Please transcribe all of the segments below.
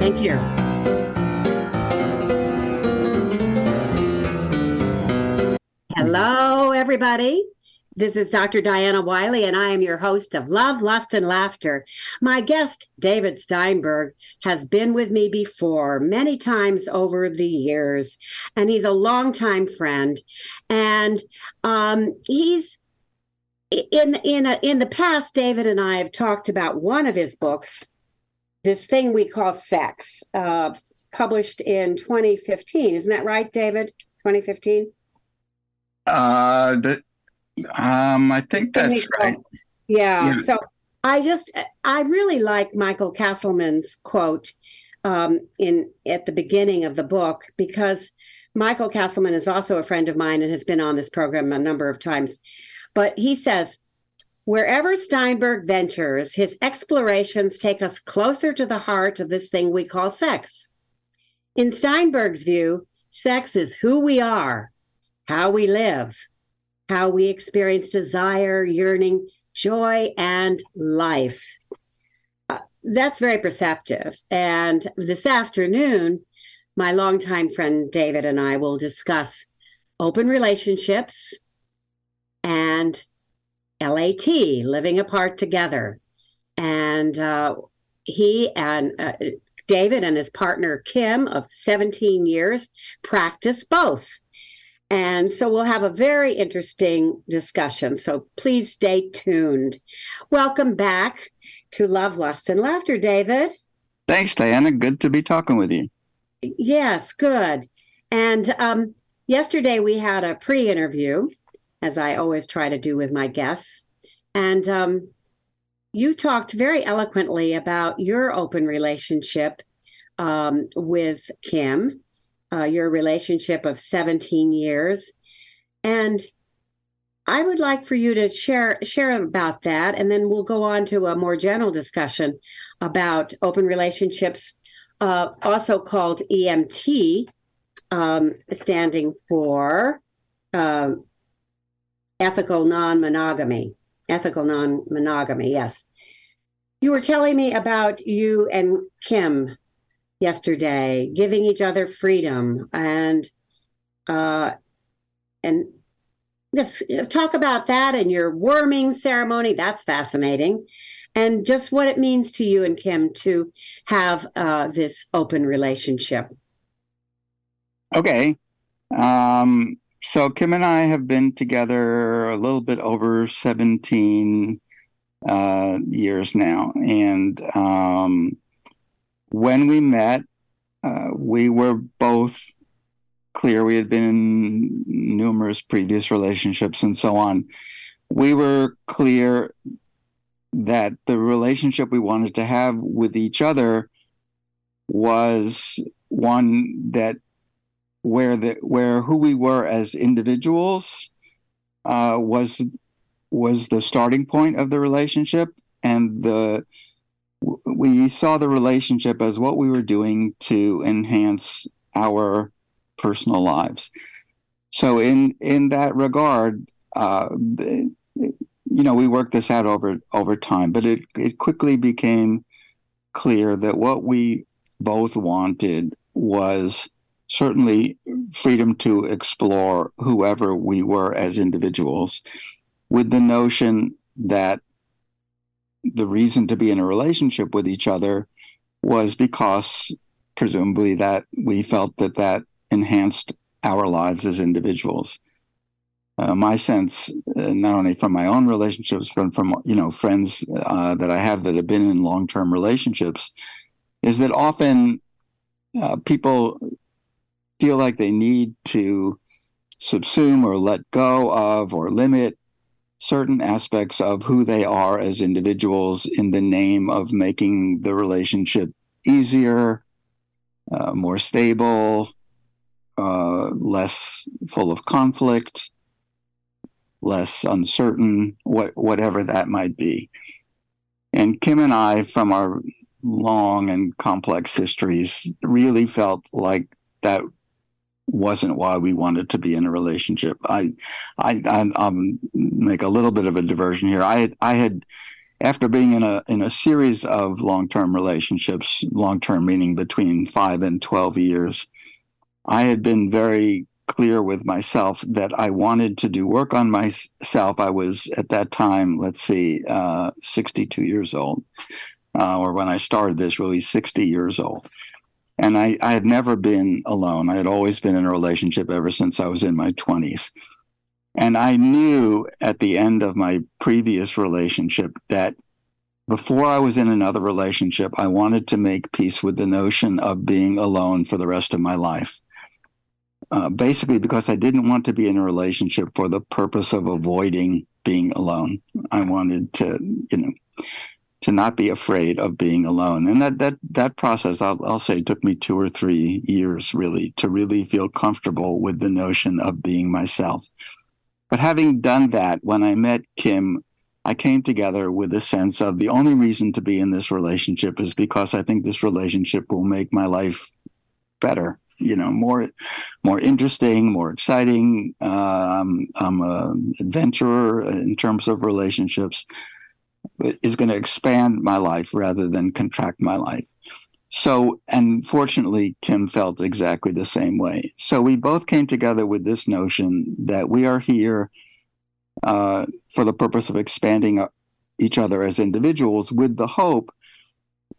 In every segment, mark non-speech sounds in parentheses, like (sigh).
Thank you. Hello, everybody. This is Dr. Diana Wiley, and I am your host of Love, Lust, and Laughter. My guest, David Steinberg, has been with me before many times over the years, and he's a longtime friend. And um, he's in in a, in the past. David and I have talked about one of his books, this thing we call sex, uh, published in 2015. Isn't that right, David? 2015. Uh, the, um, I think that's right. Yeah, yeah. So I just I really like Michael Castleman's quote um, in at the beginning of the book because Michael Castleman is also a friend of mine and has been on this program a number of times. But he says, wherever Steinberg ventures, his explorations take us closer to the heart of this thing we call sex. In Steinberg's view, sex is who we are, how we live, how we experience desire, yearning, joy, and life. Uh, that's very perceptive. And this afternoon, my longtime friend David and I will discuss open relationships and LAT, living apart together. And uh, he and uh, David and his partner Kim of 17 years practice both. And so we'll have a very interesting discussion. So please stay tuned. Welcome back to Love, Lust, and Laughter, David. Thanks, Diana. Good to be talking with you. Yes, good. And um, yesterday we had a pre interview, as I always try to do with my guests. And um, you talked very eloquently about your open relationship um, with Kim uh, your relationship of 17 years. And I would like for you to share share about that, and then we'll go on to a more general discussion about open relationships, uh, also called ENM, um, standing for uh, ethical non-monogamy. Ethical non-monogamy. Yes, you were telling me about you and Kim yesterday, giving each other freedom and uh, and let's talk about that and your worming ceremony. That's fascinating, and just what it means to you and Kim to have uh, this open relationship. Okay. Um, so Kim and I have been together a little bit over 17 uh, years now. And um, when we met, uh, we were both clear. We had been in numerous previous relationships and so on. We were clear that the relationship we wanted to have with each other was one that where the where who we were as individuals uh, was was the starting point of the relationship and the we saw the relationship as what we were doing to enhance our personal lives. So in in that regard, uh, you know, we worked this out over over time, but it it quickly became clear that what we both wanted was certainly freedom to explore whoever we were as individuals, with the notion that the reason to be in a relationship with each other was because presumably that we felt that that enhanced our lives as individuals. Uh, my sense, uh, not only from my own relationships, but from you know friends uh, that I have that have been in long-term relationships, is that often uh, people feel like they need to subsume or let go of or limit certain aspects of who they are as individuals in the name of making the relationship easier, uh, more stable, uh, less full of conflict, less uncertain, what, whatever that might be. And Kim and I, from our long and complex histories, really felt like that wasn't why we wanted to be in a relationship. I, I, I will make a little bit of a diversion here. I, I had after being in a in a series of long term relationships, long term meaning between five and twelve years, I had been very clear with myself that I wanted to do work on myself. I was at that time, let's see, uh, 62 years old, uh, or when I started this, really 60 years old. And I, I had never been alone. I had always been in a relationship ever since I was in my 20s. And I knew at the end of my previous relationship that before I was in another relationship, I wanted to make peace with the notion of being alone for the rest of my life. Uh, basically, because I didn't want to be in a relationship for the purpose of avoiding being alone. I wanted to, you know, to not be afraid of being alone. And that that that process, I'll, I'll say, took me two or three years really to really feel comfortable with the notion of being myself. But having done that, when I met Kim, I came together with a sense of the only reason to be in this relationship is because I think this relationship will make my life better. You know, more, more interesting, more exciting. Um, I'm an adventurer in terms of relationships. Is going to expand my life rather than contract my life. So, and fortunately, Kim felt exactly the same way. So we both came together with this notion that we are here uh, for the purpose of expanding uh, each other as individuals with the hope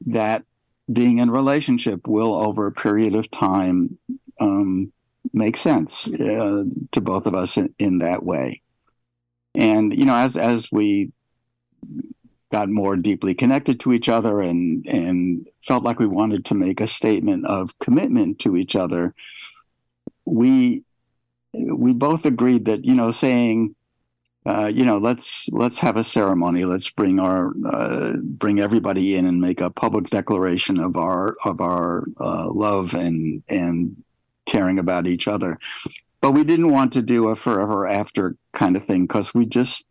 that being in relationship will, over a period of time, um, make sense uh, to both of us in, in that way. And you know, as as we got more deeply connected to each other and and felt like we wanted to make a statement of commitment to each other we we both agreed that you know saying uh, you know let's let's have a ceremony. Let's bring our uh, bring everybody in and make a public declaration of our of our uh, love and and caring about each other. But we didn't want to do a forever after kind of thing because we just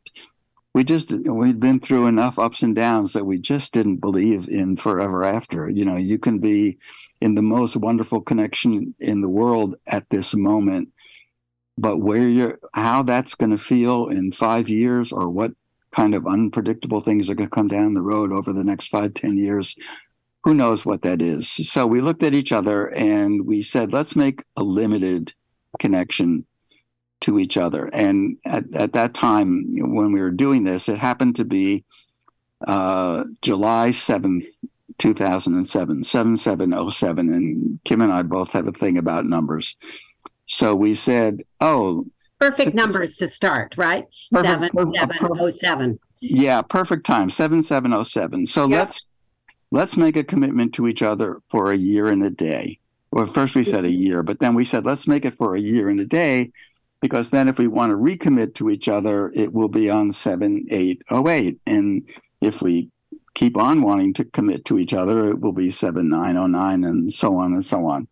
we just we'd been through enough ups and downs that we just didn't believe in forever after. You know you can be in the most wonderful connection in the world at this moment but where you're how that's going to feel in five years or what kind of unpredictable things are going to come down the road over the next five ten years who knows what that is. So we looked at each other and we said let's make a limited connection to each other. And at, at that time, when we were doing this, it happened to be uh, July 7th, 2007, 7707. And Kim and I both have a thing about numbers. So we said, oh. Perfect numbers to start, right? Perfect, 7707. Yeah, perfect time, 7707. So yep. let's let's make a commitment to each other for a year and a day. Well, first we said a year, but then we said let's make it for a year and a day because then if we want to recommit to each other, it will be on 7808. And if we keep on wanting to commit to each other, it will be 7909 and so on and so on.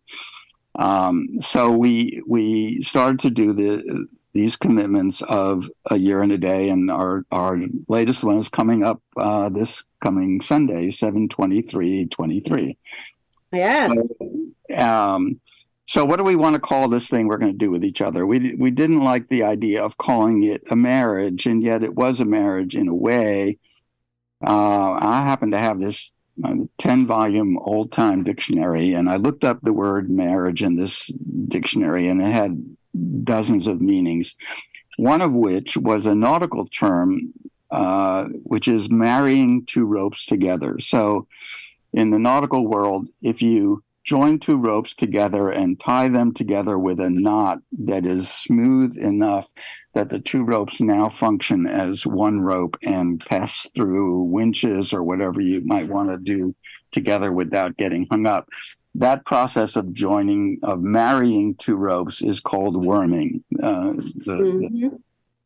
Um, so we we started to do the these commitments of a year and a day, and our our latest one is coming up uh, this coming Sunday, seven twenty three twenty three. Yes. So, um, so, what do we want to call this thing we're going to do with each other? We we didn't like the idea of calling it a marriage, and yet it was a marriage in a way. Uh, I happen to have this uh, ten volume old time dictionary, and I looked up the word marriage in this dictionary, and it had dozens of meanings. One of which was a nautical term, uh, which is marrying two ropes together. So, in the nautical world, if you join two ropes together and tie them together with a knot that is smooth enough that the two ropes now function as one rope and pass through winches or whatever you might want to do together without getting hung up. That process of joining, of marrying two ropes is called worming. Uh, the, mm-hmm. the,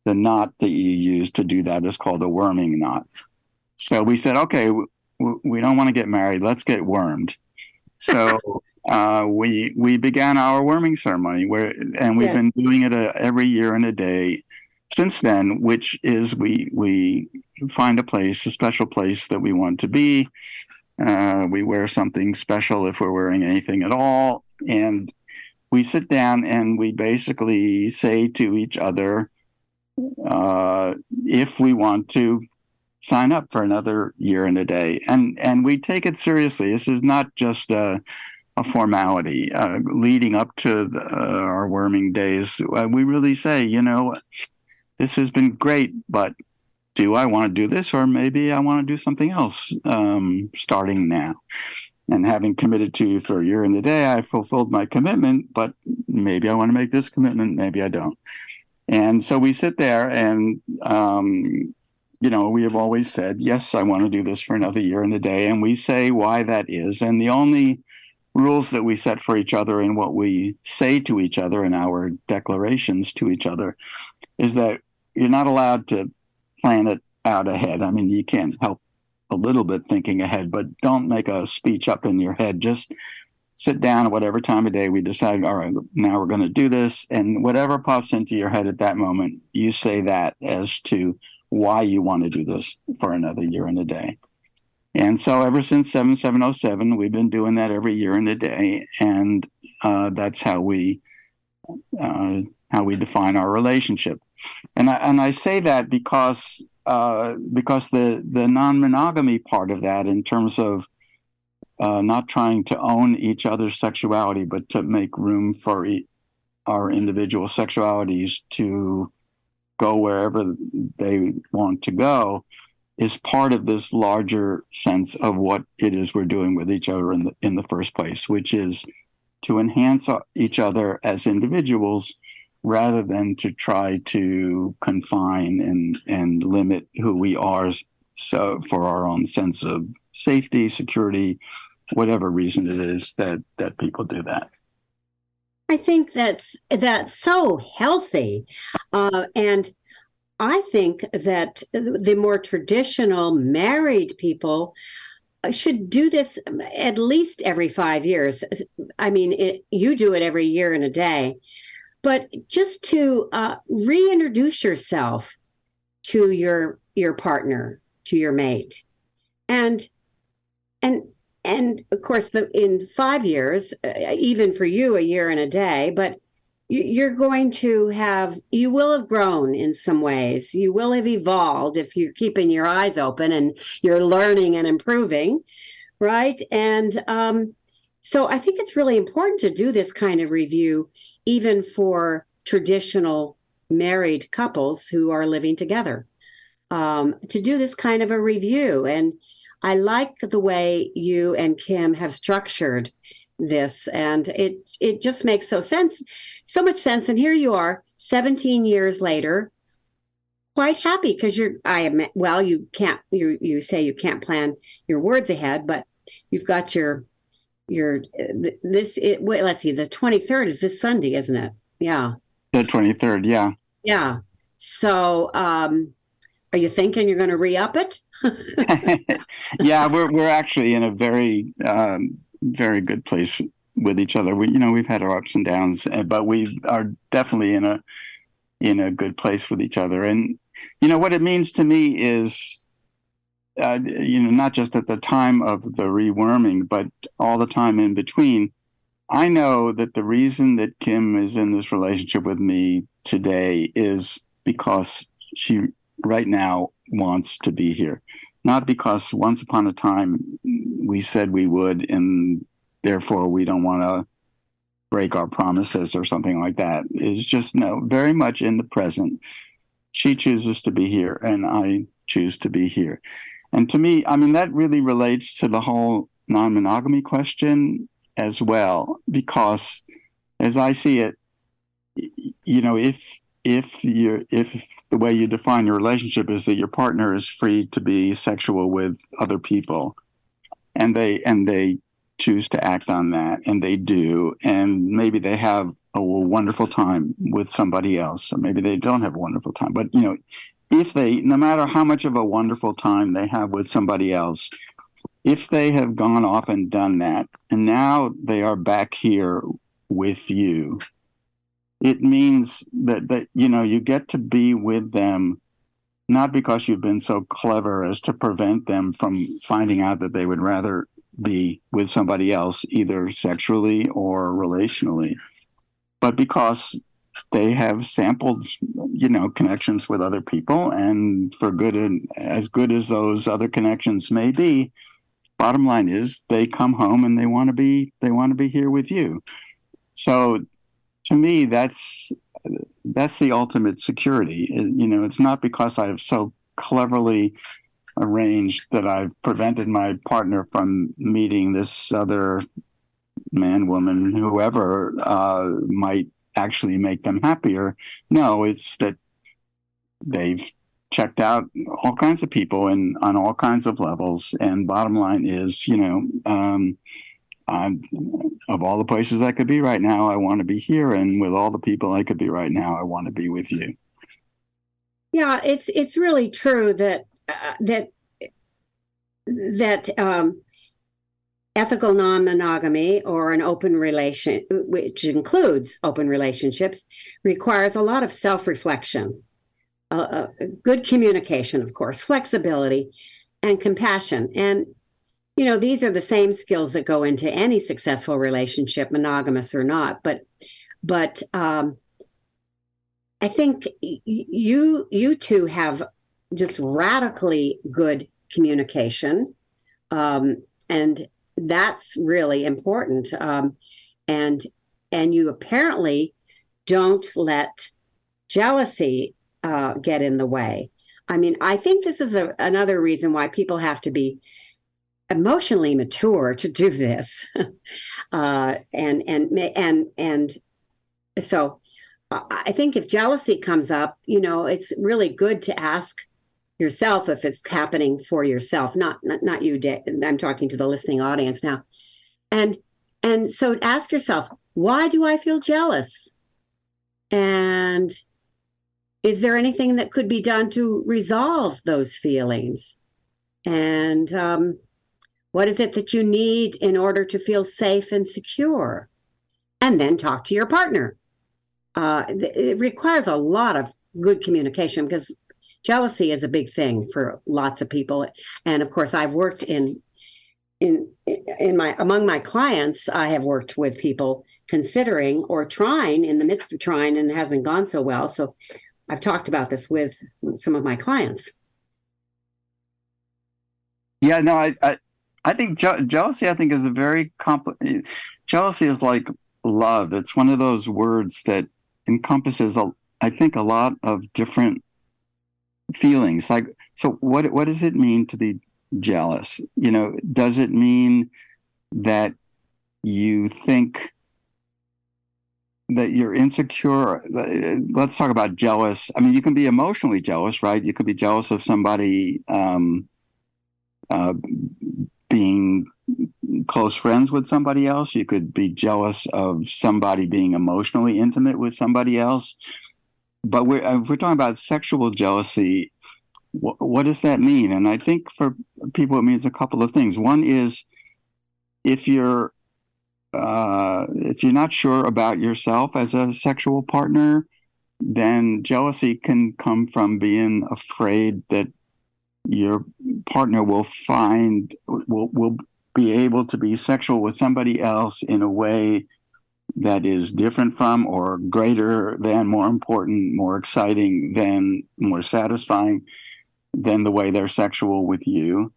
the knot that you use to do that is called a worming knot. So we said, okay, we don't want to get married. Let's get wormed. So uh, we we began our worming ceremony, where and we've yeah. been doing it a, uh, every year and a day since then. Which is we we find a place, a special place that we want to be. Uh, we wear something special if we're wearing anything at all, and we sit down and we basically say to each other, uh, if we want to sign up for another year and a day. And and we take it seriously. This is not just a, a formality. Uh, leading up to the, uh, our worming days, uh, we really say, you know, this has been great, but do I want to do this, or maybe I want to do something else um, starting now? And having committed to you for a year and a day, I fulfilled my commitment, but maybe I want to make this commitment, maybe I don't. And so we sit there and um, you know, we have always said, yes, I want to do this for another year and a day. And we say why that is. And the only rules that we set for each other and what we say to each other in our declarations to each other is that you're not allowed to plan it out ahead. I mean, you can't help a little bit thinking ahead, but don't make a speech up in your head. Just sit down at whatever time of day we decide, all right, now we're going to do this. And whatever pops into your head at that moment, you say that as to why you want to do this for another year and a day. And so ever since 7707, we've been doing that every year and a day. And uh, that's how we uh, how we define our relationship. And I, and I say that because uh, because the, the non-monogamy part of that in terms of uh, not trying to own each other's sexuality, but to make room for e- our individual sexualities to go wherever they want to go is part of this larger sense of what it is we're doing with each other in the in the first place, which is to enhance each other as individuals rather than to try to confine and and limit who we are so for our own sense of safety, security, whatever reason it is that that people do that. I think that's that's so healthy, uh, and I think that the more traditional married people should do this at least every five years. I mean, it, you do it every year and a day, but just to uh, reintroduce yourself to your your partner, to your mate, and and and of course the in five years uh, even for you a year and a day but you're going to have you will have grown in some ways. You will have evolved if you're keeping your eyes open and you're learning and improving right? And um, so i think it's really important to do this kind of review even for traditional married couples who are living together um, to do this kind of a review. And I like the way you and Kim have structured this and it it just makes so sense so much sense. And here you are 17 years later quite happy because you're i am well you can't you you say you can't plan your words ahead but you've got your your this it wait, let's see the 23rd is this sunday isn't it? Yeah. The 23rd yeah. Yeah. So um are you thinking you're going to re-up it (laughs) yeah, we're we're actually in a very um, very good place with each other. We you know we've had our ups and downs, eh, but we are definitely in a in a good place with each other. And you know what it means to me is uh, you know not just at the time of the reworming, but all the time in between. I know that the reason that Kim is in this relationship with me today is because she right now wants to be here. Not because once upon a time we said we would, and therefore we don't want to break our promises or something like that. It's just no, very much in the present. She chooses to be here, and I choose to be here. And to me, I mean, that really relates to the whole non monogamy question as well, because as I see it, you know, if if you if the way you define your relationship is that your partner is free to be sexual with other people. And they and they choose to act on that and they do. And maybe they have a wonderful time with somebody else or maybe they don't have a wonderful time. But you know if they no matter how much of a wonderful time they have with somebody else if they have gone off and done that and now they are back here with you it means that that you know you get to be with them not because you've been so clever as to prevent them from finding out that they would rather be with somebody else either sexually or relationally but because they have sampled, you know, connections with other people, and for good and as good as those other connections may be, bottom line is they come home and they want to be they want to be here with you. So, to me, that's that's the ultimate security. You know, it's not because I have so cleverly arranged that I've prevented my partner from meeting this other man, woman, whoever uh, might actually make them happier. No, it's that they've checked out all kinds of people and on all kinds of levels. And bottom line is, you know, um, I'm, of all the places I could be right now, I want to be here, and with all the people I could be right now, I want to be with you. Yeah, it's it's really true that uh, that that um, ethical non-monogamy or an open relation which includes open relationships requires a lot of self-reflection uh, uh, good communication of course flexibility and compassion and you know these are the same skills that go into any successful relationship monogamous or not but but um, i think you you two have just radically good communication um, and that's really important. Um, and and you apparently don't let jealousy uh, get in the way. I mean, I think this is a, another reason why people have to be emotionally mature to do this, (laughs) uh, and and and and so I think if jealousy comes up, you know, it's really good to ask yourself if it's happening for yourself not not, not you i'm talking to the listening audience now. And and so ask yourself why do i feel jealous? And is there anything that could be done to resolve those feelings? And um, what is it that you need in order to feel safe and secure? And then talk to your partner. Uh, it requires a lot of good communication because jealousy is a big thing for lots of people. And of course i've worked in in in my among my clients i have worked with people considering or trying in the midst of trying and it hasn't gone so well. So i've talked about this with some of my clients. Yeah no i i, I think je- jealousy i think is a very complex jealousy is like love. It's one of those words that encompasses a, i think a lot of different feelings. Like so what what does it mean to be jealous? You know does it mean that you think that you're insecure? Let's talk about jealous. I mean you can be emotionally jealous right? You could be jealous of somebody um, uh, being close friends with somebody else you could be jealous of somebody being emotionally intimate with somebody else but we're, if we're talking about sexual jealousy, wh- what does that mean? And I think for people, it means a couple of things. One is if you're uh, if you're not sure about yourself as a sexual partner, then jealousy can come from being afraid that your partner will find will will be able to be sexual with somebody else in a way that is different from or greater than, more important, more exciting than, more satisfying than the way they're sexual with you.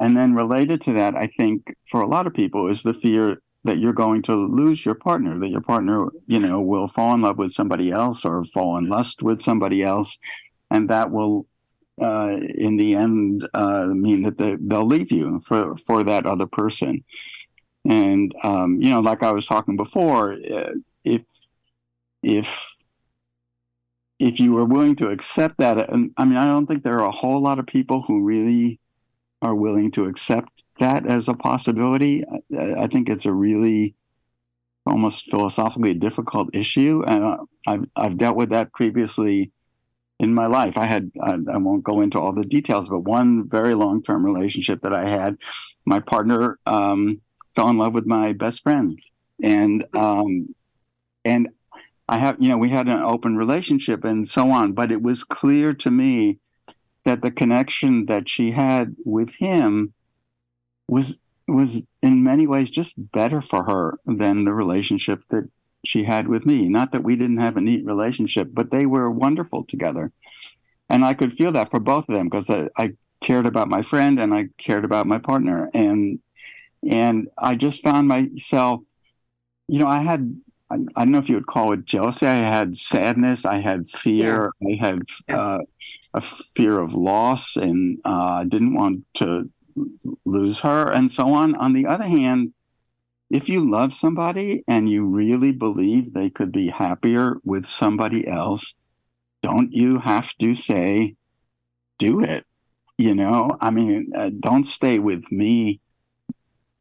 And then related to that, I think for a lot of people is the fear that you're going to lose your partner, that your partner, you know, will fall in love with somebody else or fall in lust with somebody else. And that will, uh, in the end, uh, mean that they, they'll leave you for, for that other person. And um, you know, like I was talking before, uh, if if if you were willing to accept that, and I mean, I don't think there are a whole lot of people who really are willing to accept that as a possibility. I, I think it's a really almost philosophically difficult issue. Uh, I've I've dealt with that previously in my life. I had I, I won't go into all the details, but one very long term relationship that I had, my partner um, fell in love with my best friend, and um, and I have you know we had an open relationship and so on, but it was clear to me that the connection that she had with him was was in many ways just better for her than the relationship that she had with me. Not that we didn't have a neat relationship, but they were wonderful together. And I could feel that for both of them because I, I cared about my friend and I cared about my partner. And and I just found myself, you know, I had I, I don't know if you would call it jealousy. I had sadness. I had fear. Yes. I had yes. uh, a fear of loss, and uh, didn't want to lose her, and so on. On the other hand, if you love somebody and you really believe they could be happier with somebody else, don't you have to say, do it? You know, I mean, uh, don't stay with me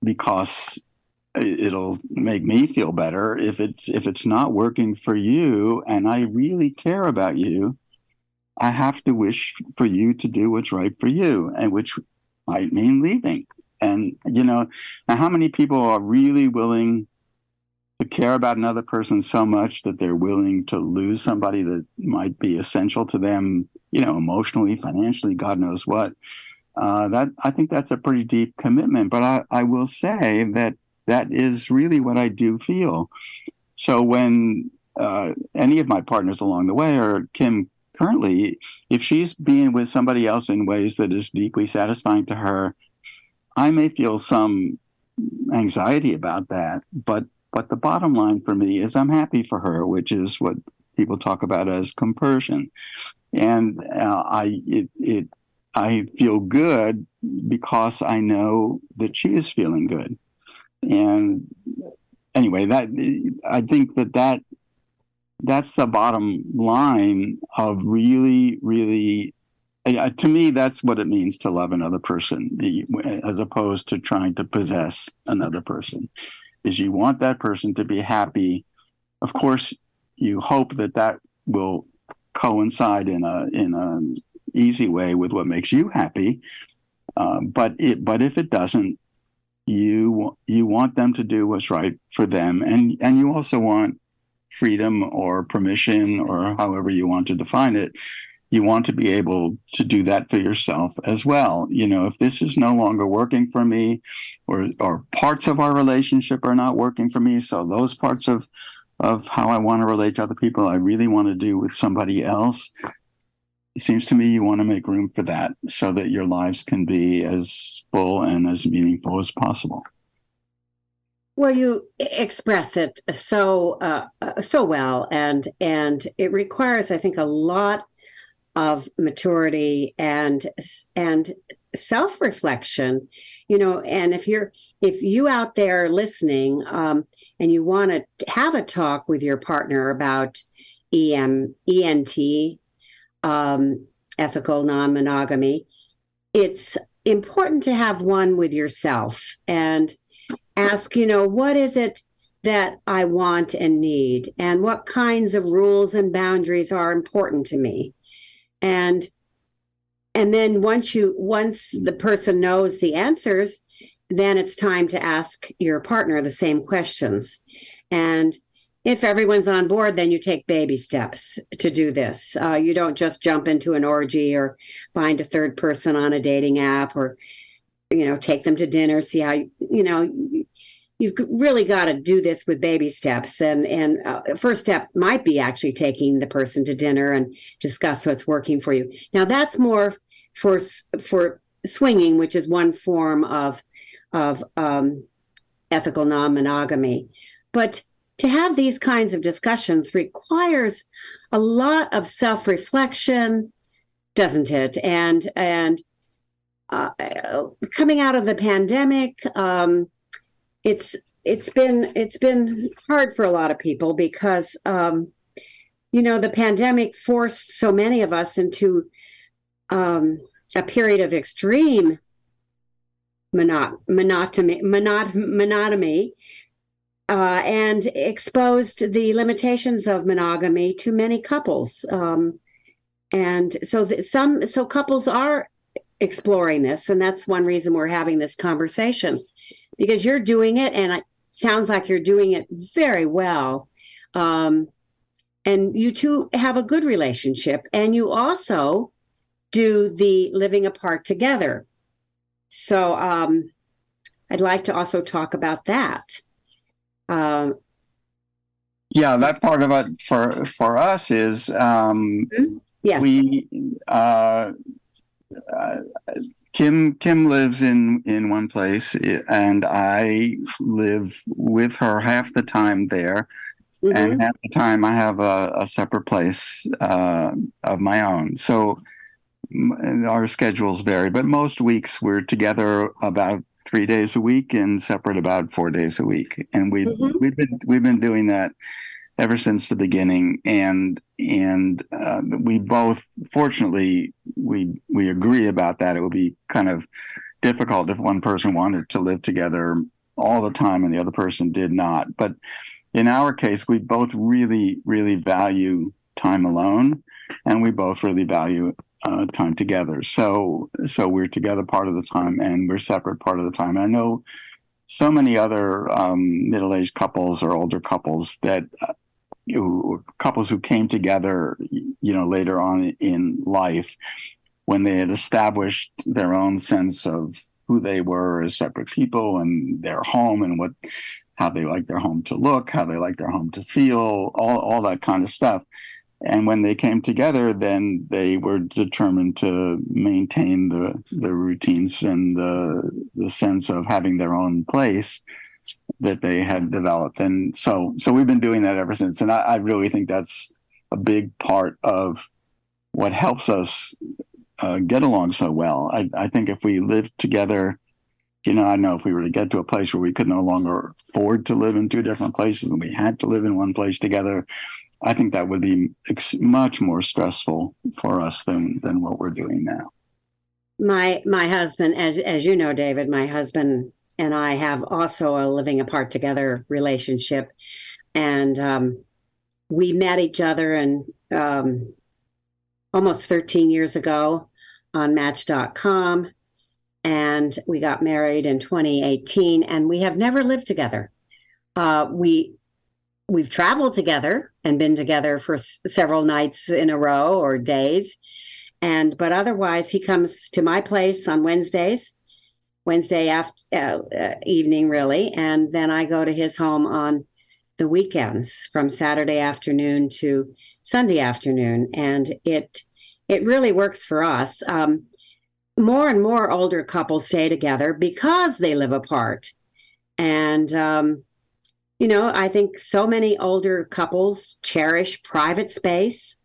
because it'll make me feel better if it's if it's not working for you and i really care about you i have to wish for you to do what's right for you and which might mean leaving and you know now how many people are really willing to care about another person so much that they're willing to lose somebody that might be essential to them you know emotionally financially god knows what uh, that i think that's a pretty deep commitment but i, I will say that that is really what I do feel. So when uh, any of my partners along the way, or Kim currently, if she's being with somebody else in ways that is deeply satisfying to her, I may feel some anxiety about that. But but the bottom line for me is I'm happy for her, which is what people talk about as compersion, and uh, I it, it I feel good because I know that she is feeling good and anyway that i think that that that's the bottom line of really really uh, to me that's what it means to love another person as opposed to trying to possess another person is you want that person to be happy. Of course you hope that that will coincide in a in a easy way with what makes you happy uh, but it but if it doesn't you you want them to do what's right for them and and you also want freedom or permission or however you want to define it you want to be able to do that for yourself as well. You know if this is no longer working for me or or parts of our relationship are not working for me so those parts of of how I want to relate to other people I really want to do with somebody else it seems to me you want to make room for that so that your lives can be as full and as meaningful as possible. Well you express it so uh, uh, so well and and it requires i think a lot of maturity and and self-reflection you know and if you're if you out there listening um, and you want to have a talk with your partner about em ent um, ethical non monogamy, it's important to have one with yourself and ask, you know, what is it that I want and need? And what kinds of rules and boundaries are important to me? And and then once you once the person knows the answers then it's time to ask your partner the same questions and if everyone's on board, then you take baby steps to do this. Uh, you don't just jump into an orgy or find a third person on a dating app or, you know, take them to dinner, see how, you, you know, you've really got to do this with baby steps. And, and uh, first step might be actually taking the person to dinner and discuss what's working for you. Now that's more for, for swinging, which is one form of, of um, ethical non-monogamy. But to have these kinds of discussions requires a lot of self-reflection doesn't it and and uh, coming out of the pandemic um, it's it's been it's been hard for a lot of people because um, you know the pandemic forced so many of us into um, a period of extreme monot- monotony monot- monotony uh, and exposed the limitations of monogamy to many couples. Um, and so th- some so couples are exploring this, and that's one reason we're having this conversation because you're doing it, and it sounds like you're doing it very well. Um, and you two have a good relationship, and you also do the living apart together. So um, I'd like to also talk about that. Um, Yeah, that part of it for for us is um, mm-hmm. yes. we uh, uh, Kim Kim lives in in one place, and I live with her half the time there, mm-hmm. and half the time I have a, a separate place uh, of my own. So our schedules vary, but most weeks we're together about three days a week and separate about four days a week, and we mm-hmm. we've been we've been doing that ever since the beginning, and and uh, we both, fortunately, we we agree about that. It would be kind of difficult if one person wanted to live together all the time and the other person did not. But in our case, we both really, really value time alone, and we both really value uh, time together. So, so we're together part of the time, and we're separate part of the time. And I know so many other um, middle-aged couples or older couples that couples who came together, you know, later on in life when they had established their own sense of who they were as separate people and their home and what how they like their home to look, how they like their home to feel, all all that kind of stuff. And when they came together, then they were determined to maintain the the routines and the the sense of having their own place that they had developed. And so, so we've been doing that ever since. And I, I really think that's a big part of what helps us uh, get along so well. I, I think if we lived together, you know, I know if we were to get to a place where we could no longer afford to live in two different places and we had to live in one place together, I think that would be ex- much more stressful for us than than what we're doing now. My my husband, as as you know, David, my husband and I have also a living apart together relationship. And um, we met each other and um, almost 13 years ago on Match.com. And we got married in 2018, and we have never lived together. Uh, we we've traveled together and been together for s- several nights in a row or days, and but otherwise, he comes to my place on Wednesdays Wednesday after, uh, uh, evening, really, and then I go to his home on the weekends from Saturday afternoon to Sunday afternoon, and it it really works for us. Um, more and more older couples stay together because they live apart, and um, you know I think so many older couples cherish private space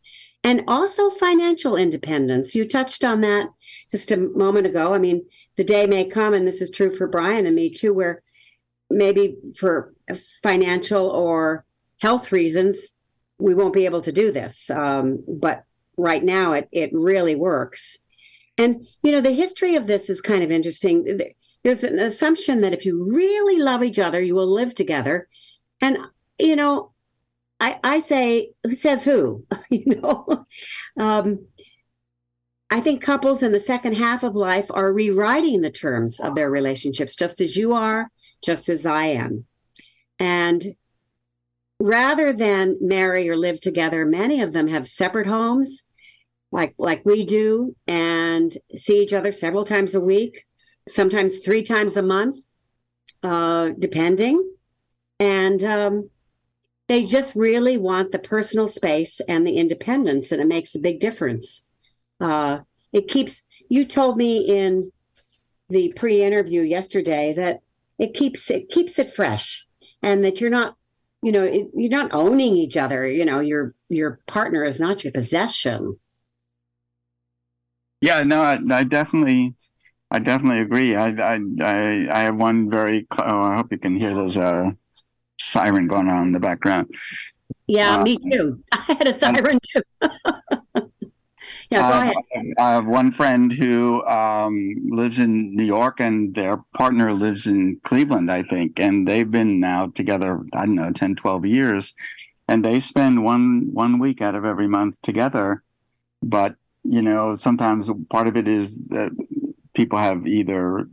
and also financial independence. You touched on that just a moment ago. I mean, the day may come, and this is true for Brian and me too, where maybe for financial or health reasons, we won't be able to do this. Um, but right now, it it really works. And you know, the history of this is kind of interesting. There's an assumption that if you really love each other, you will live together. And you know, I I say, who says who? (laughs) you know, (laughs) um, I think couples in the second half of life are rewriting the terms of their relationships, just as you are, just as I am. And rather than marry or live together, many of them have separate homes, like like we do, and see each other several times a week, sometimes three times a month, uh, depending. And um, they just really want the personal space and the independence, and it makes a big difference. Uh, it keeps, you told me in the pre-interview yesterday that it keeps it keeps it fresh and that you're not you know it, you're not owning each other. You know your your partner is not your possession. Yeah no i, I definitely i definitely agree. I, I i i have one very oh, i hope you can hear those uh siren going on in the background. Yeah me too. (laughs) I had a siren too (laughs) Yeah, go ahead. I have one friend who um, lives in New York, and their partner lives in Cleveland, I think, and they've been now together. I don't know, 10, 12 years, and they spend one one week out of every month together. But you know, sometimes part of it is that people have either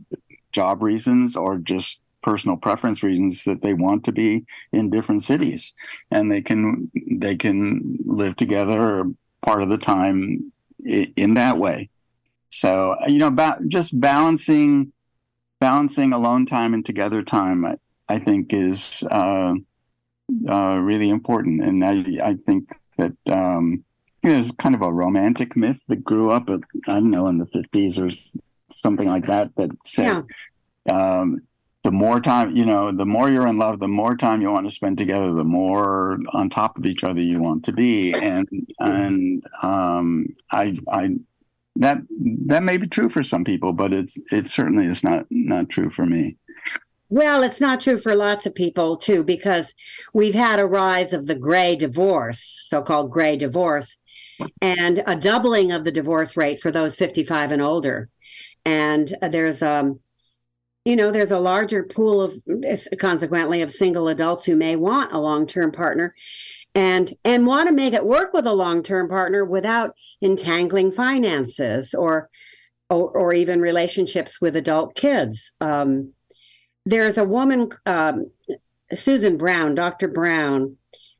job reasons or just personal preference reasons that they want to be in different cities and they can they can live together part of the time in that way. So you know, ba- just balancing balancing alone time and together time, I, I think is uh, uh, really important. And I, I think that um, you know, there's kind of a romantic myth that grew up, at, I don't know, in the 50s or something like that, that said yeah. um, the more time, you know, the more you're in love, the more time you want to spend together, the more on top of each other you want to be. And, and um, I, I, that that may be true for some people, but it's it certainly is not not true for me. Well, it's not true for lots of people too, because we've had a rise of the gray divorce, so-called gray divorce, and a doubling of the divorce rate for those 55 and older. And there's um, you know, there's a larger pool of consequently of single adults who may want a long-term partner and and want to make it work with a long-term partner without entangling finances or or, or even relationships with adult kids. Um, there's a woman, um, Susan Brown, Dr. Brown.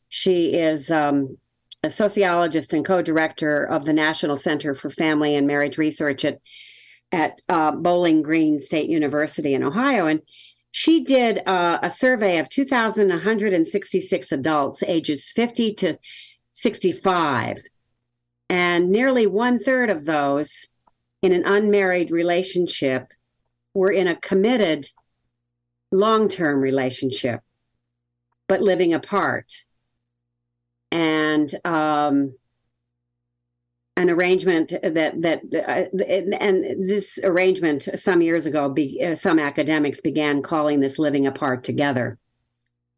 She is um, a sociologist and co-director of the National Center for Family and Marriage Research at at uh, Bowling Green State University in Ohio, and she did uh, a survey of 2,166 adults ages 50 to 65. And nearly one third of those in an unmarried relationship were in a committed long term relationship, but living apart. And um, an arrangement that that uh, and this arrangement some years ago be, uh, some academics began calling this living apart together.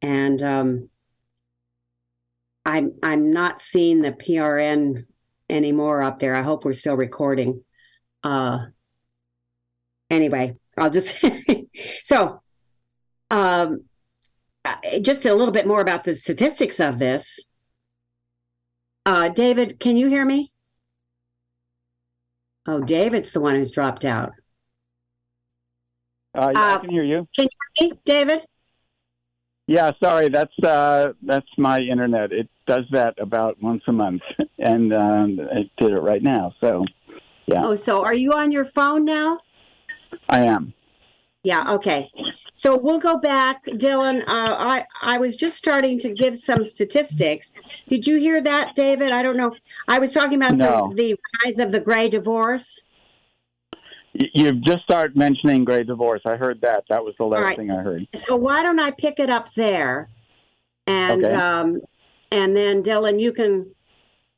And um, i'm i'm not seeing the prn anymore up there. I hope we're still recording. Uh anyway i'll just (laughs) so um uh, just a little bit more about the statistics of this. Uh david can you hear me Oh, David's the one who's dropped out. Uh, yeah, uh, I can hear you. Can you hear me, David? Yeah, sorry, that's uh, that's my internet. It does that about once a month, (laughs) and um, it did it right now. So, yeah. Oh, so are you on your phone now? I am. Yeah. Okay. So we'll go back, Dylan. Uh, I I was just starting to give some statistics. Did you hear that, David? I don't know. I was talking about no. the, the rise of the gray divorce. You've just start mentioning gray divorce. I heard that. That was the last right. thing I heard. So why don't I pick it up there, and okay. um, and then Dylan, you can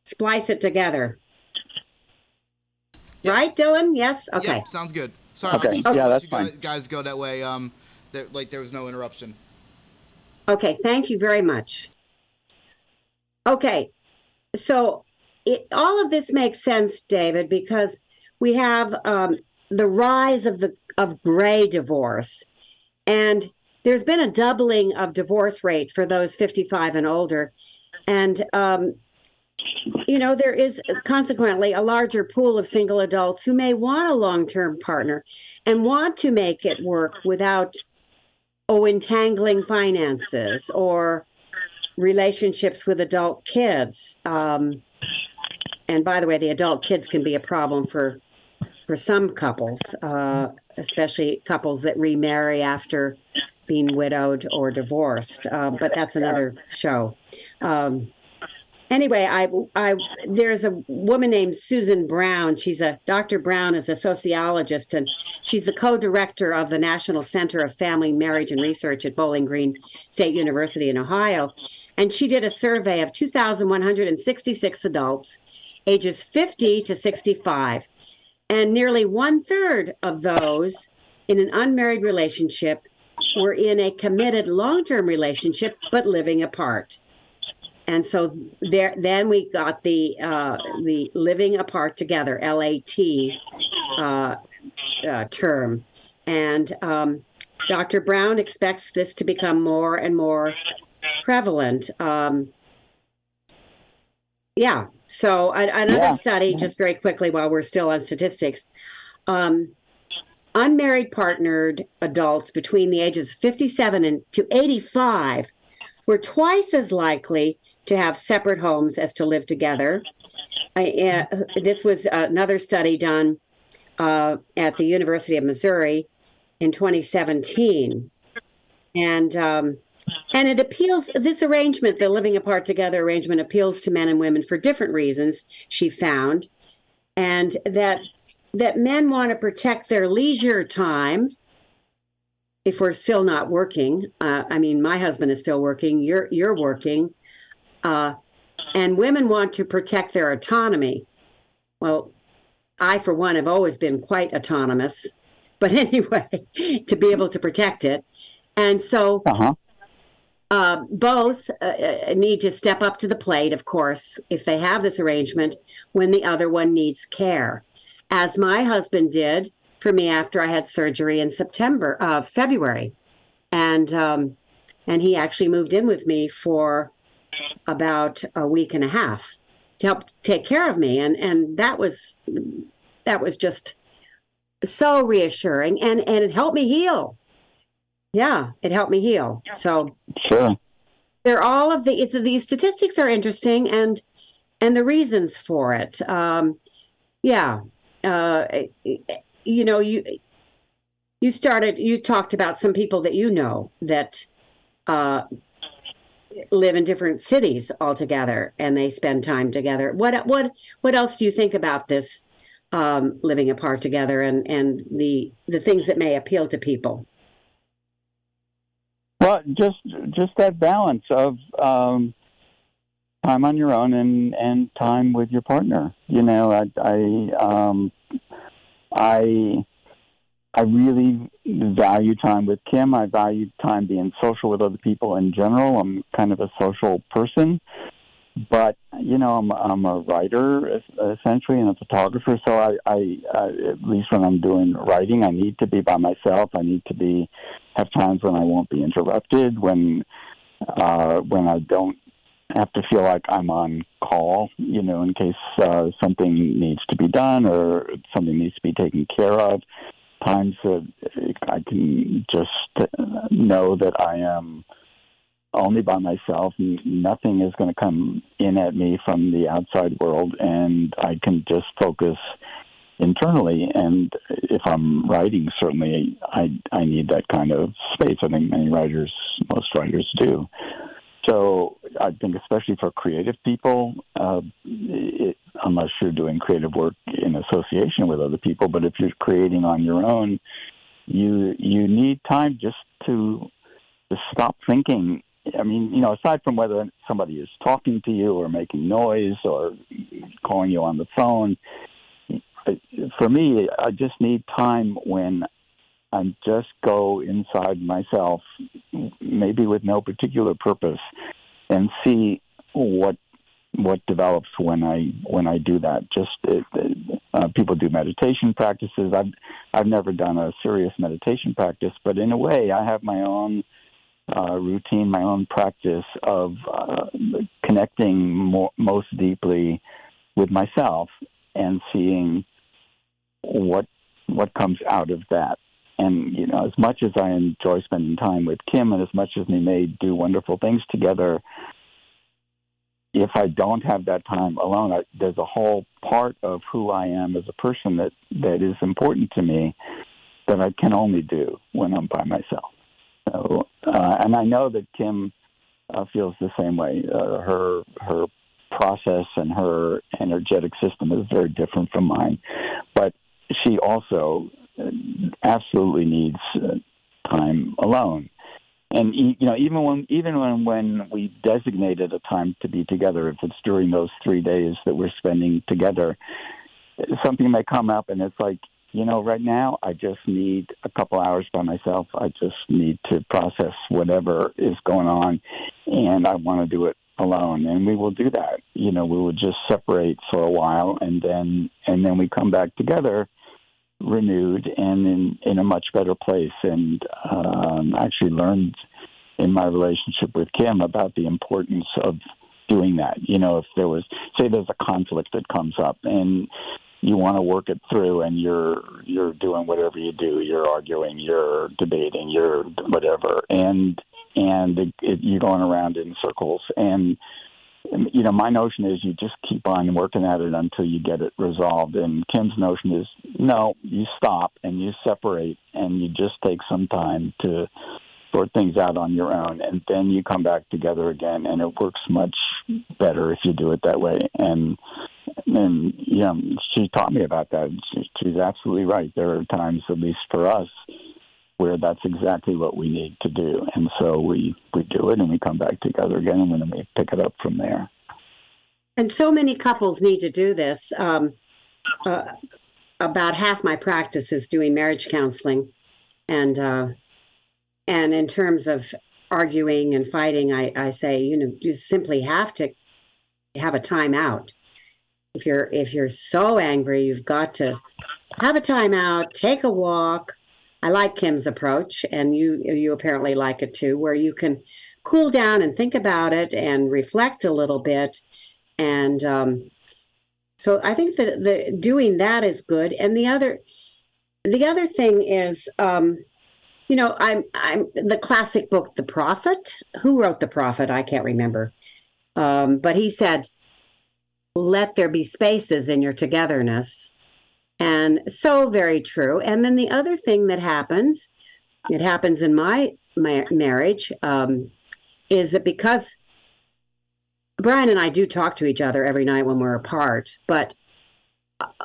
splice it together. Yes. Right, Dylan? Yes. Okay. Yep, sounds good. Sorry, okay. yeah, that's you fine. Guys, go that way. Um, there, like there was no interruption. Okay, thank you very much. Okay, so it, all of this makes sense, David, because we have um, the rise of the of gray divorce, and there's been a doubling of divorce rate for those 55 and older, and um, you know there is consequently a larger pool of single adults who may want a long-term partner and want to make it work without oh, entangling finances or relationships with adult kids. Um, and by the way, the adult kids can be a problem for for some couples, uh, especially couples that remarry after being widowed or divorced. Uh, but that's another show. Um, anyway, I, I, there's a woman named Susan Brown. She's a Dr. Brown is a sociologist, and she's the co-director of the National Center of Family, Marriage, and Research at Bowling Green State University in Ohio. And she did a survey of 2,166 adults, ages 50 to 65, and nearly one third of those in an unmarried relationship were in a committed long-term relationship but living apart and so there then we got the uh, the living apart together lat uh, uh, term. And um, dr brown expects this to become more and more prevalent um, yeah. So another yeah. study just very quickly while we're still on statistics. Um, unmarried partnered adults between the ages 57 and to 85 were twice as likely to have separate homes as to live together. I, uh, this was another study done uh, at the University of Missouri in 2017. And um, and it appeals this arrangement the living apart together arrangement appeals to men and women for different reasons she found and that that men want to protect their leisure time if we're still not working uh, i mean my husband is still working you're you're working uh, and women want to protect their autonomy well i for one have always been quite autonomous (laughs) but anyway to be able to protect it and so Uh-huh. uh, both uh, uh, need to step up to the plate, of course, if they have this arrangement, when the other one needs care. As my husband did for me after I had surgery in September, uh, February. And, um, and he actually moved in with me for about a week and a half to help take care of me. And, and that was, that was just so reassuring and, and it helped me heal. Yeah, it helped me heal. So, Sure. they're all of the it's these statistics are interesting and and the reasons for it um yeah uh you know you you started you talked about some people that you know that uh live in different cities altogether and they spend time together what what what else do you think about this um living apart together and and the the things that may appeal to people Well, just just that balance of um, time on your own and and time with your partner. You know, I I um, I I really value time with Kim. I value time being social with other people in general. I'm kind of a social person, but you know, I'm I'm a writer essentially and a photographer. So I, I, I at least when I'm doing writing, I need to be by myself. I need to be have times when I won't be interrupted. When uh, when I don't have to feel like I'm on call, you know, in case uh, something needs to be done or something needs to be taken care of. Times that I can just know that I am only by myself. Nothing is going to come in at me from the outside world, and I can just focus internally. And if I'm writing, certainly I I need that kind of space. I think many writers, most writers do. So I think, especially for creative people, uh, it, unless you're doing creative work in association with other people, but if you're creating on your own, you you need time just to to stop thinking. I mean, you know, aside from whether somebody is talking to you or making noise or calling you on the phone, for me, I just need time when I just go inside myself, maybe with no particular purpose, and see what what develops when I when I do that. Just uh, people do meditation practices. I've I've never done a serious meditation practice, but in a way, I have my own uh, routine, my own practice of uh, connecting more, most deeply with myself and seeing what what comes out of that. And you know, as much as I enjoy spending time with Kim, and as much as we may do wonderful things together, if I don't have that time alone, I, there's a whole part of who I am as a person that that is important to me that I can only do when I'm by myself. So, uh, and I know that Kim uh, feels the same way. Uh, her her process and her energetic system is very different from mine, but she also absolutely needs uh, time alone. And you know, even when even when when we designated a time to be together, if it's during those three days that we're spending together, something may come up, and it's like, you know, right now I just need a couple hours by myself. I just need to process whatever is going on, and I want to do it alone. And we will do that. You know, we will just separate for a while, and then and then we come back together renewed and in, in a much better place. And um, actually learned in my relationship with Kim about the importance of doing that. You know, if there was, say, there's a conflict that comes up and you want to work it through, and you're you're doing whatever you do, you're arguing, you're debating, you're whatever, and and it, it, you're going around in circles and you know, my notion is you just keep on working at it until you get it resolved. And Kim's notion is no, you stop and you separate and you just take some time to sort things out on your own, and then you come back together again, and it works much better if you do it that way. And and you know, she taught me about that. She, she's absolutely right. There are times, at least for us, where that's exactly what we need to do, and so we we do it, and we come back together again, and then we pick it up from there. And so many couples need to do this. Um, uh, about half my practice is doing marriage counseling, and uh, and in terms of arguing and fighting, I, I say you know you simply have to have a timeout. If you're if you're so angry, you've got to have a timeout, take a walk. I like Kim's approach, and you you apparently like it too, where you can cool down and think about it and reflect a little bit and um, so I think that the doing that is good. And the other, the other thing is, um, you know, I'm I'm the classic book, The Prophet. Who wrote The Prophet? I can't remember. Um, but he said, "Let there be spaces in your togetherness," and so very true. And then the other thing that happens, it happens in my my marriage, um, is that because Brian and I do talk to each other every night when we're apart, but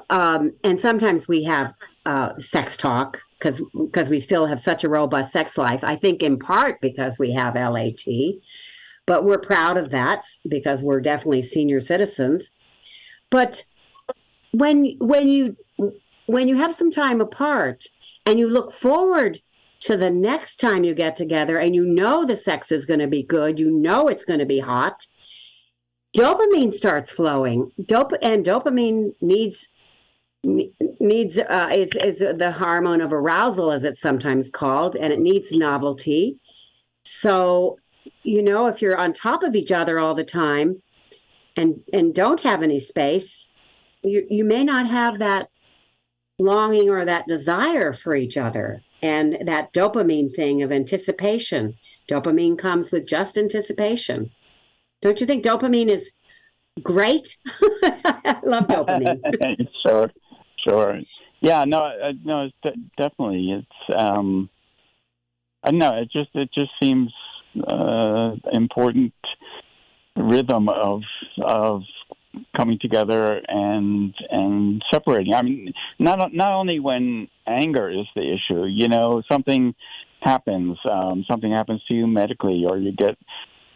um, and sometimes we have uh, sex talk because because we still have such a robust sex life. I think in part because we have LAT, but we're proud of that because we're definitely senior citizens. But when when you when you have some time apart and you look forward to the next time you get together and you know the sex is going to be good, you know it's going to be hot, dopamine starts flowing. Dop- and dopamine needs needs uh, is is the hormone of arousal, as it's sometimes called, and it needs novelty. So, you know, if you're on top of each other all the time, and and don't have any space, you you may not have that longing or that desire for each other, and that dopamine thing of anticipation. Dopamine comes with just anticipation. Don't you think dopamine is great? I (laughs) love dopamine. (laughs) sure, sure. Yeah, no, no, definitely. It's um, I know it just it just seems uh, important rhythm of of coming together and and separating. I mean, not not only when anger is the issue. You know, something happens, um, something happens to you medically, or you get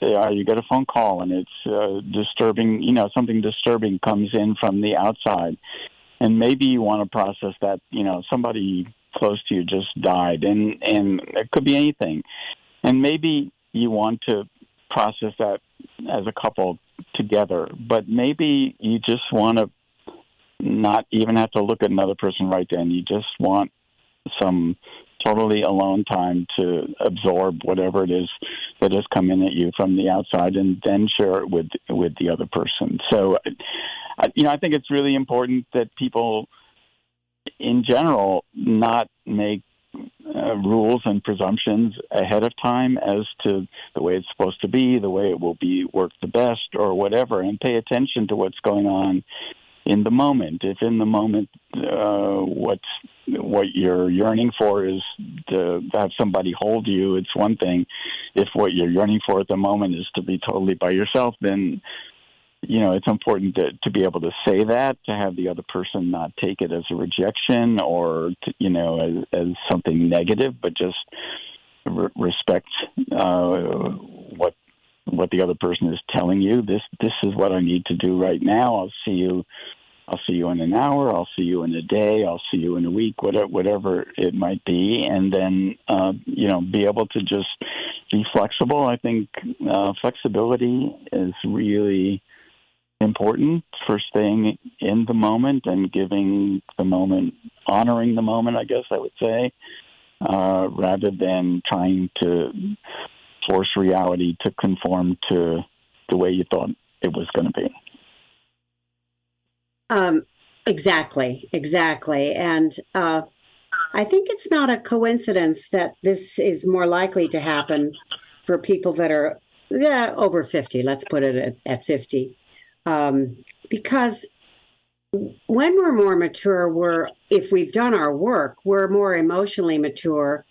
uh, you get a phone call and it's uh, disturbing, you know, something disturbing comes in from the outside. And maybe you want to process that, you know, somebody close to you just died and and it could be anything. And maybe you want to process that as a couple together, but maybe you just want to not even have to look at another person right then. You just want some totally alone time to absorb whatever it is that has come in at you from the outside and then share it with with the other person. So, you know, I think it's really important that people, in general, not make uh, rules and presumptions ahead of time as to the way it's supposed to be, the way it will be work the best, or whatever, and pay attention to what's going on in the moment. If in the moment uh, what's what you're yearning for is to have somebody hold you, it's one thing. If what you're yearning for at the moment is to be totally by yourself, then you know it's important to, to be able to say that to have the other person not take it as a rejection or to, you know as, as something negative, but just re- respect uh, what what the other person is telling you. This this is what I need to do right now. I'll see you. I'll see you in an hour. I'll see you in a day. I'll see you in a week. Whatever whatever it might be, and then uh, you know be able to just be flexible. I think uh, flexibility is really important for staying in the moment and giving the moment, honoring the moment. I guess I would say, uh, rather than trying to force reality to conform to the way you thought it was going to be. Um, exactly, exactly. And uh, I think it's not a coincidence that this is more likely to happen for people that are yeah, over 50, let's put it at, at 50. Um, because when we're more mature, we're, if we've done our work, we're more emotionally mature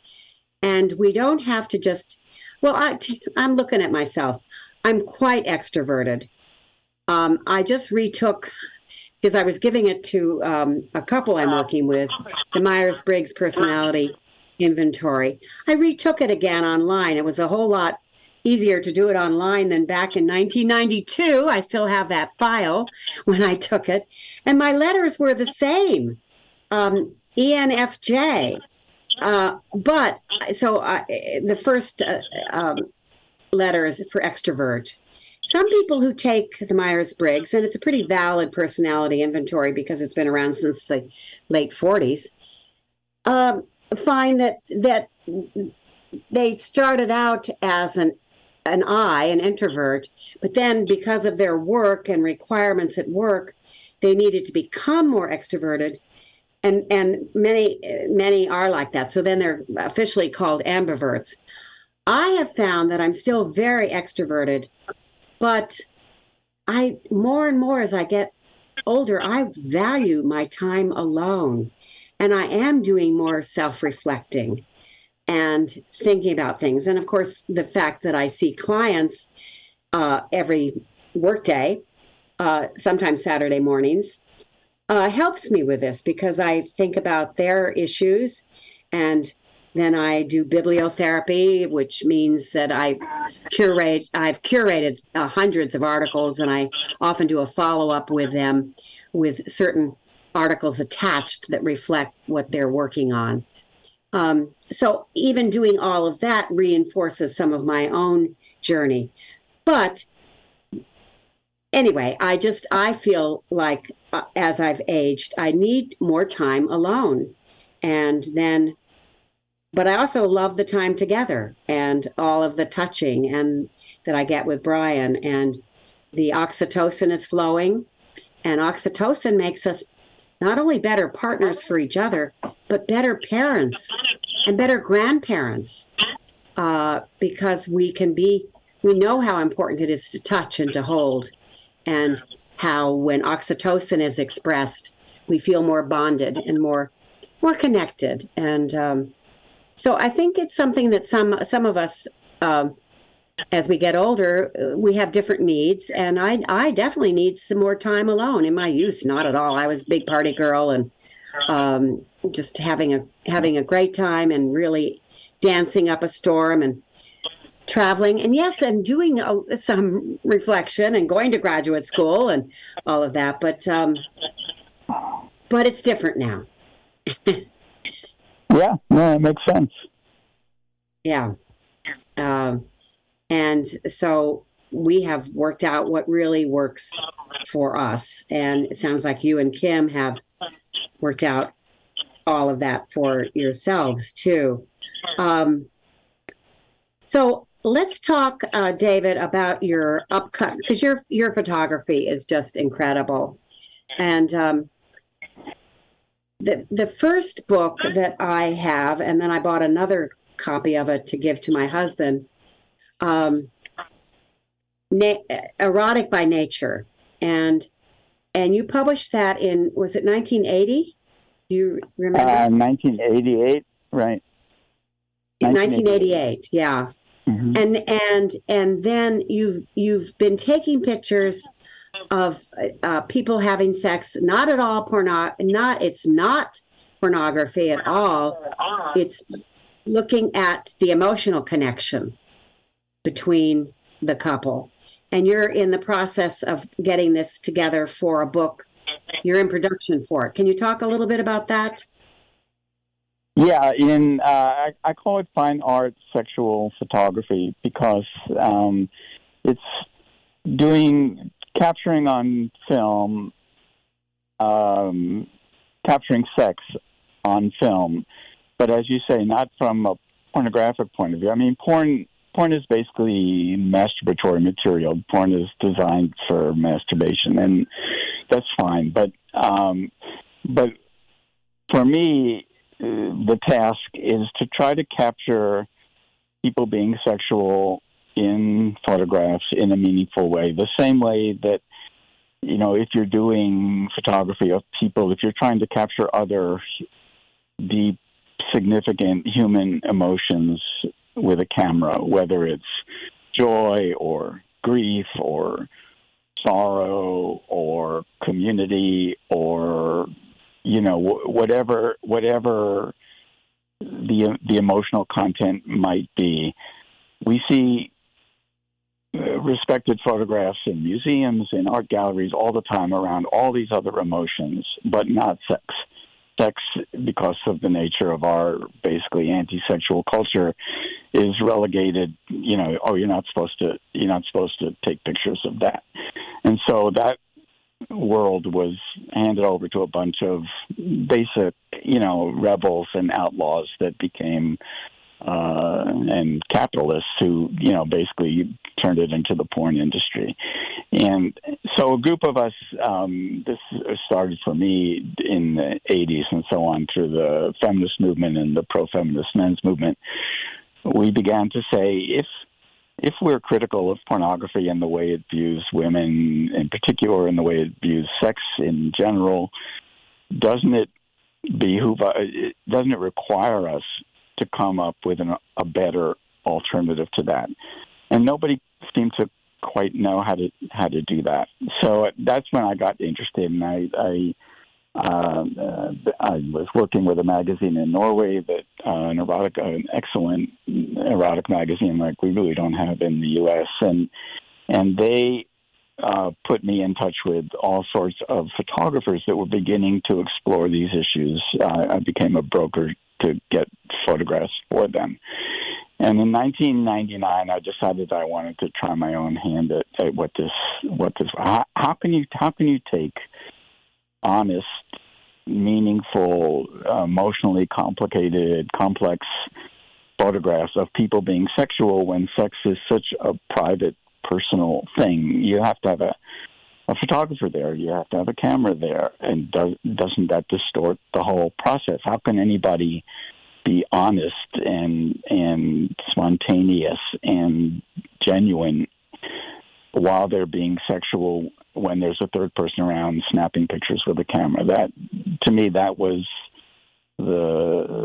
And we don't have to just, well, I, I'm looking at myself. I'm quite extroverted. Um, I just retook, because I was giving it to um, a couple I'm working with, the Myers Briggs personality inventory. I retook it again online. It was a whole lot easier to do it online than back in 1992. I still have that file (laughs) when I took it. And my letters were the same um, ENFJ. Uh, but so the first uh, um, letter is for extrovert. Some people who take the Myers Briggs, and it's a pretty valid personality inventory because it's been around since the late 40s, um, find that that they started out as an an I, an introvert, but then because of their work and requirements at work, they needed to become more extroverted. And, and many many are like that. So then they're officially called ambiverts. I have found that I'm still very extroverted, but I more and more as I get older, I value my time alone. And I am doing more self reflecting and thinking about things. And of course, the fact that I see clients uh, every workday, uh, sometimes Saturday mornings, uh, helps me with this because I think about their issues and then I do bibliotherapy, which means that I curate. I've curated uh, hundreds of articles, and I often do a follow up with them with certain articles attached that reflect what they're working on. Um, so even doing all of that reinforces some of my own journey. But anyway, I just I feel like uh, as I've aged, I need more time alone, and then. But I also love the time together and all of the touching and that I get with Brian and the oxytocin is flowing and oxytocin makes us not only better partners for each other, but better parents and better grandparents uh, because we can be, we know how important it is to touch and to hold, and how when oxytocin is expressed, we feel more bonded and more more connected. And um, so I think it's something that some some of us. Um, as we get older, we have different needs, and I I definitely need some more time alone. In my youth, not at all. I was a big party girl and um, just having a having a great time and really dancing up a storm and traveling and yes and doing a, some reflection and going to graduate school and all of that but um but it's different now (laughs) yeah no it makes sense yeah um and so we have worked out what really works for us. And it sounds like you and Kim have worked out all of that for yourselves too. Um, so let's talk, uh, David, about your upcut because your your photography is just incredible, and um, the the first book that I have, and then I bought another copy of it to give to my husband um, na- erotic by nature, and and you published that in was it 1980? Do you remember? Uh, 1988, right? 1988, yeah. Mhm. And and and then you've you've been taking pictures of uh, people having sex. Not at all porno. Not it's not pornography at all. It's looking at the emotional connection between the couple. And you're in the process of getting this together for a book. You're in production for it. Can you talk a little bit about that? Yeah, in uh, I, I call it fine art sexual photography because um, it's doing capturing on film, um, capturing sex on film, but as you say, not from a pornographic point of view. I mean, porn porn is basically masturbatory material. Porn is designed for masturbation, and that's fine. But um, but for me, uh, the task is to try to capture people being sexual in photographs in a meaningful way, the same way that you know if you're doing photography of people, if you're trying to capture other deep significant human emotions with a camera, whether it's joy or grief or sorrow or community or you know whatever whatever the the emotional content might be. We see uh, respected photographs in museums in art galleries all the time around all these other emotions but not sex sex because of the nature of our basically anti-sexual culture is relegated you know oh you're not supposed to you're not supposed to take pictures of that. And so that world was handed over to a bunch of basic you know rebels and outlaws that became uh, and capitalists who, you know, basically turned it into the porn industry. And so a group of us, um, this started for me in the 80s and so on through the feminist movement and the pro feminist men's movement. We began to say if if we're critical of pornography and the way it views women in particular and the way it views sex in general, doesn't it behoove doesn't it require us to come up with an, a better alternative to that. And nobody seemed to quite know how to how to do that. So that's when I got interested, and I I, uh, I was working with a magazine in Norway that uh, an erotic, uh, an excellent erotic magazine like we really don't have in the U.S. and and they uh, put me in touch with all sorts of photographers that were beginning to explore these issues. Uh, I became a broker to get photographs for them. And in 1999, I decided I wanted to try my own hand at, at what this what this how, how can you how can you take honest, meaningful, uh, emotionally complicated, complex photographs of people being sexual when sex is such a private, personal thing. You have to have a a photographer there. You have to have a camera there, and does, doesn't that distort the whole process? How can anybody be honest and and spontaneous and genuine while they're being sexual when there's a third person around snapping pictures with a camera? That to me, that was the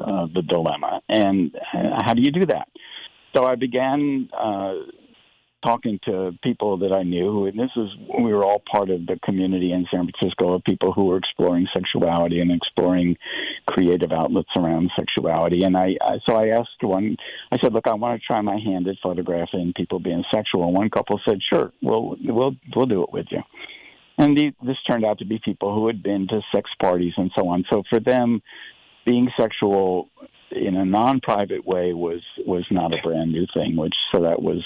uh, the dilemma. And uh, how do you do that? So I began uh, talking to people that I knew, and this is we were all part of the community in San Francisco of people who were exploring sexuality and exploring creative outlets around sexuality. And I, I so I asked one, I said, "Look, I want to try my hand at photographing people being sexual." And one couple said, "Sure, we'll we'll we'll do it with you." And the, this turned out to be people who had been to sex parties and so on. So for them, being sexual in a non-private way was was not a brand new thing. Which so that was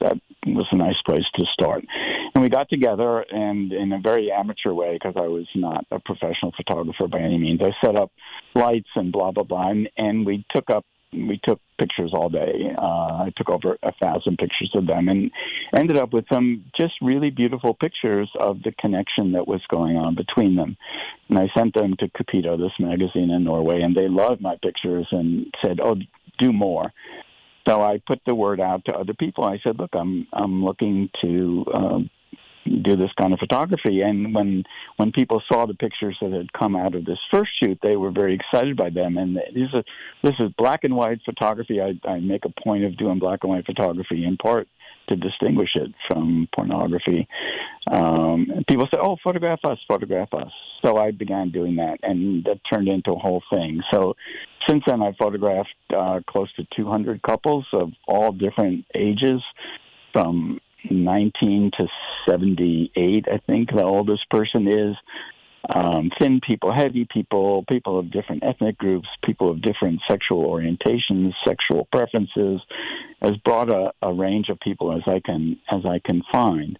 that was a nice place to start. And we got together, and in a very amateur way, because I was not a professional photographer by any means, I set up lights and blah blah blah, and, and we took up we took pictures all day. Uh, I took over a thousand pictures of them, and ended up with some just really beautiful pictures of the connection that was going on between them. And I sent them to Cupido, this magazine in Norway, and they loved my pictures and said, "Oh, do more." So I put the word out to other people. I said, "Look, I'm I'm looking to um, do this kind of photography." And when when people saw the pictures that had come out of this first shoot, they were very excited by them. And this is this is black and white photography. I, I make a point of doing black and white photography in part to distinguish it from pornography. Um, people say, "Oh, photograph us, photograph us." So I began doing that, and that turned into a whole thing. So since then, I've photographed uh, close to 200 couples of all different ages, from 19 to 78. I think the oldest person is. Um, thin people, heavy people, people of different ethnic groups, people of different sexual orientations, sexual preferences, as broad a, a range of people as I can as I can find.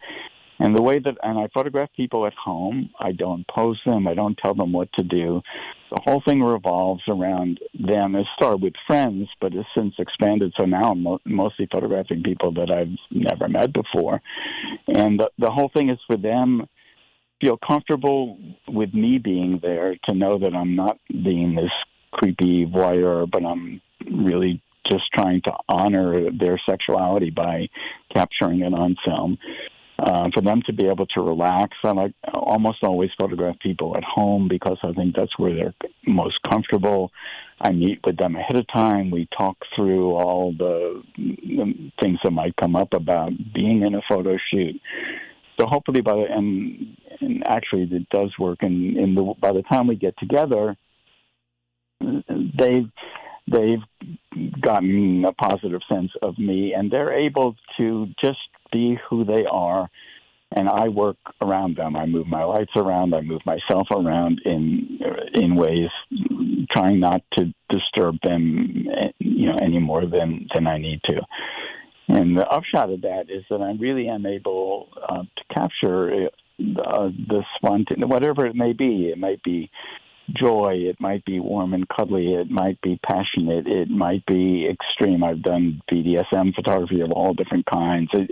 And the way that, and I photograph people at home. I don't pose them. I don't tell them what to do. The whole thing revolves around them. It started with friends, but has since expanded. So now I'm mo- mostly photographing people that I've never met before. And the, the whole thing is for them feel comfortable with me being there to know that I'm not being this creepy voyeur, but I'm really just trying to honor their sexuality by capturing it on film uh, for them to be able to relax. I like almost always photograph people at home because I think that's where they're most comfortable. I meet with them ahead of time. We talk through all the, the things that might come up about being in a photo shoot. So hopefully by the and actually it does work. And the by the time we get together, they've they've gotten a positive sense of me, and they're able to just be who they are and I work around them. I move my lights around. I move myself around in in ways trying not to disturb them, you know, any more than than I need to. And the upshot of that is that I really am able uh, to capture uh, the spontaneous, whatever it may be. It might be joy. It might be warm and cuddly. It might be passionate. It might be extreme. I've done BDSM photography of all different kinds. It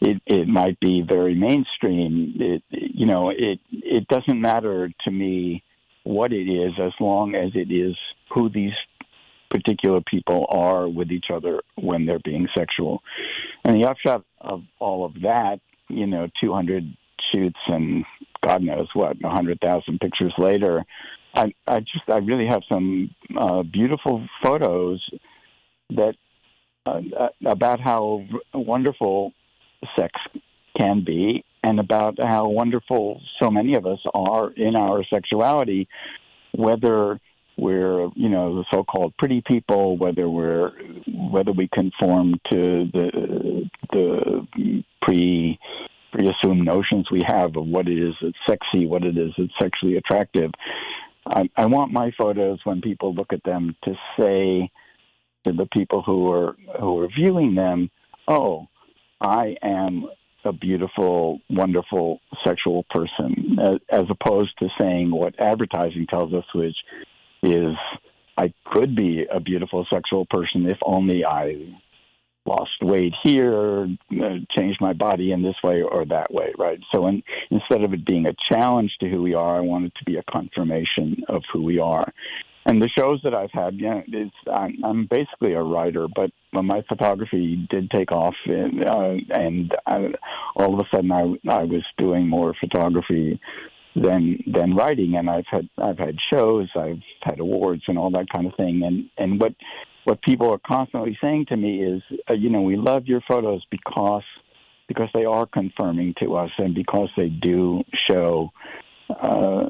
it, it might be very mainstream. It you know it it doesn't matter to me what it is as long as it is who these particular people are with each other when they're being sexual. And the upshot of all of that, you know, 200 shoots and God knows what, 100,000 pictures later, I, I just I really have some uh, beautiful photos that uh, uh, about how wonderful sex can be and about how wonderful so many of us are in our sexuality, whether we're you know the so-called pretty people, whether we're whether we conform to the the pre pre-assumed notions we have of what it is that's sexy, what it is that's sexually attractive. I, I want my photos when people look at them to say to the people who are who are viewing them, "Oh, I am a beautiful, wonderful sexual person," as, as opposed to saying what advertising tells us, which is, "I could be a beautiful sexual person if only I lost weight here, uh, changed my body in this way or that way, right? So in, instead of it being a challenge to who we are, I want it to be a confirmation of who we are. And the shows that I've had, yeah, it's, I'm, I'm basically a writer, but my photography did take off, and, uh, and I, all of a sudden I, I was doing more photography than than writing, and I've had I've had shows, I've had awards, and all that kind of thing. And and what what people are constantly saying to me is, uh, you know, we love your photos because because they are confirming to us and because they do show uh,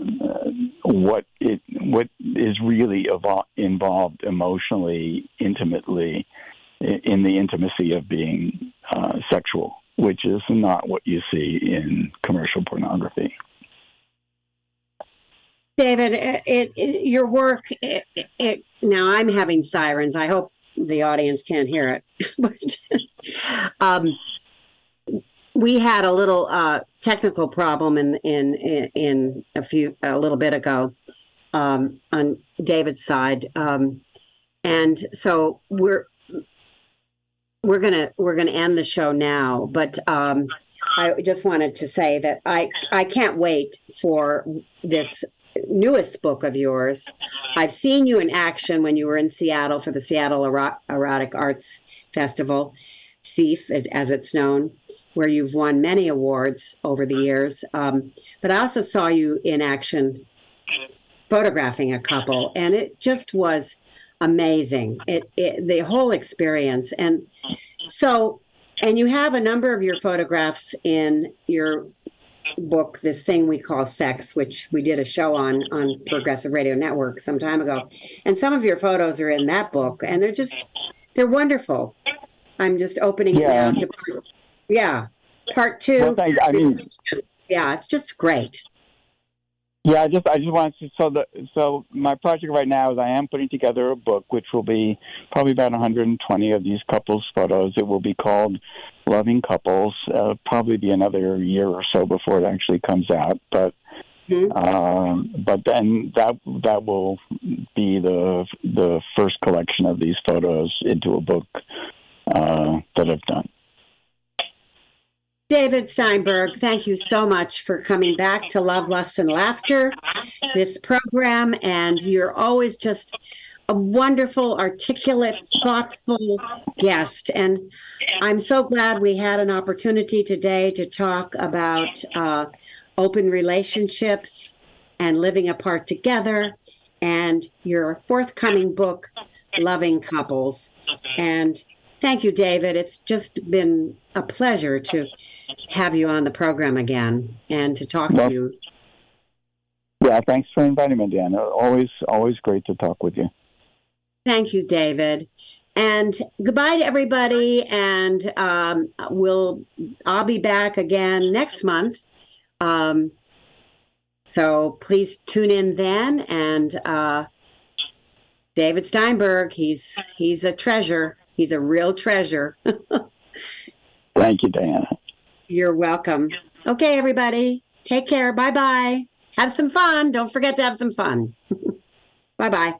what it what is really evol- involved emotionally, intimately, in the intimacy of being uh, sexual, which is not what you see in commercial pornography. David, it, it, your work, it, it, now I'm having sirens. I hope the audience can't hear it. (laughs) but um, we had a little uh, technical problem in, in in a few a little bit ago um, on David's side, um, and so we're we're gonna we're gonna end the show now. But um, I just wanted to say that I I can't wait for this newest book of yours. I've seen you in action when you were in Seattle for the Seattle Erotic Arts Festival, SEAF as, as it's known, where you've won many awards over the years. Um, but I also saw you in action photographing a couple, and it just was amazing. It, it the whole experience, and so, and you have a number of your photographs in your book, this thing we call sex, which we did a show on on Progressive Radio Network some time ago. And some of your photos are in that book, and they're just they're wonderful. I'm just opening yeah. it now to yeah, part two. Well, I mean, yeah, it's just great. Yeah, I just I just wanted to so the so my project right now is I am putting together a book which will be probably about 120 of these couples photos. It will be called Loving Couples. Uh, probably be another year or so before it actually comes out, but mm-hmm. um, but then that that will be the the first collection of these photos into a book uh, that I've done. David Steinberg, thank you so much for coming back to Love, Lust, and Laughter, this program. And you're always just a wonderful, articulate, thoughtful guest. And I'm so glad we had an opportunity today to talk about uh, open relationships and living apart together and your forthcoming book, Loving Couples. And thank you, David. It's just been a pleasure to have you on the program again and to talk Well- to you. Yeah, thanks for inviting me, Dan. Always, always great to talk with you. Thank you, David. And goodbye to everybody. And um, we'll I'll be back again next month. Um, so please tune in then. And uh, David Steinberg, he's he's a treasure. He's a real treasure. (laughs) Thank you, Diana. You're welcome. Okay, everybody. Take care. Bye bye. Have some fun. Don't forget to have some fun. (laughs) bye bye.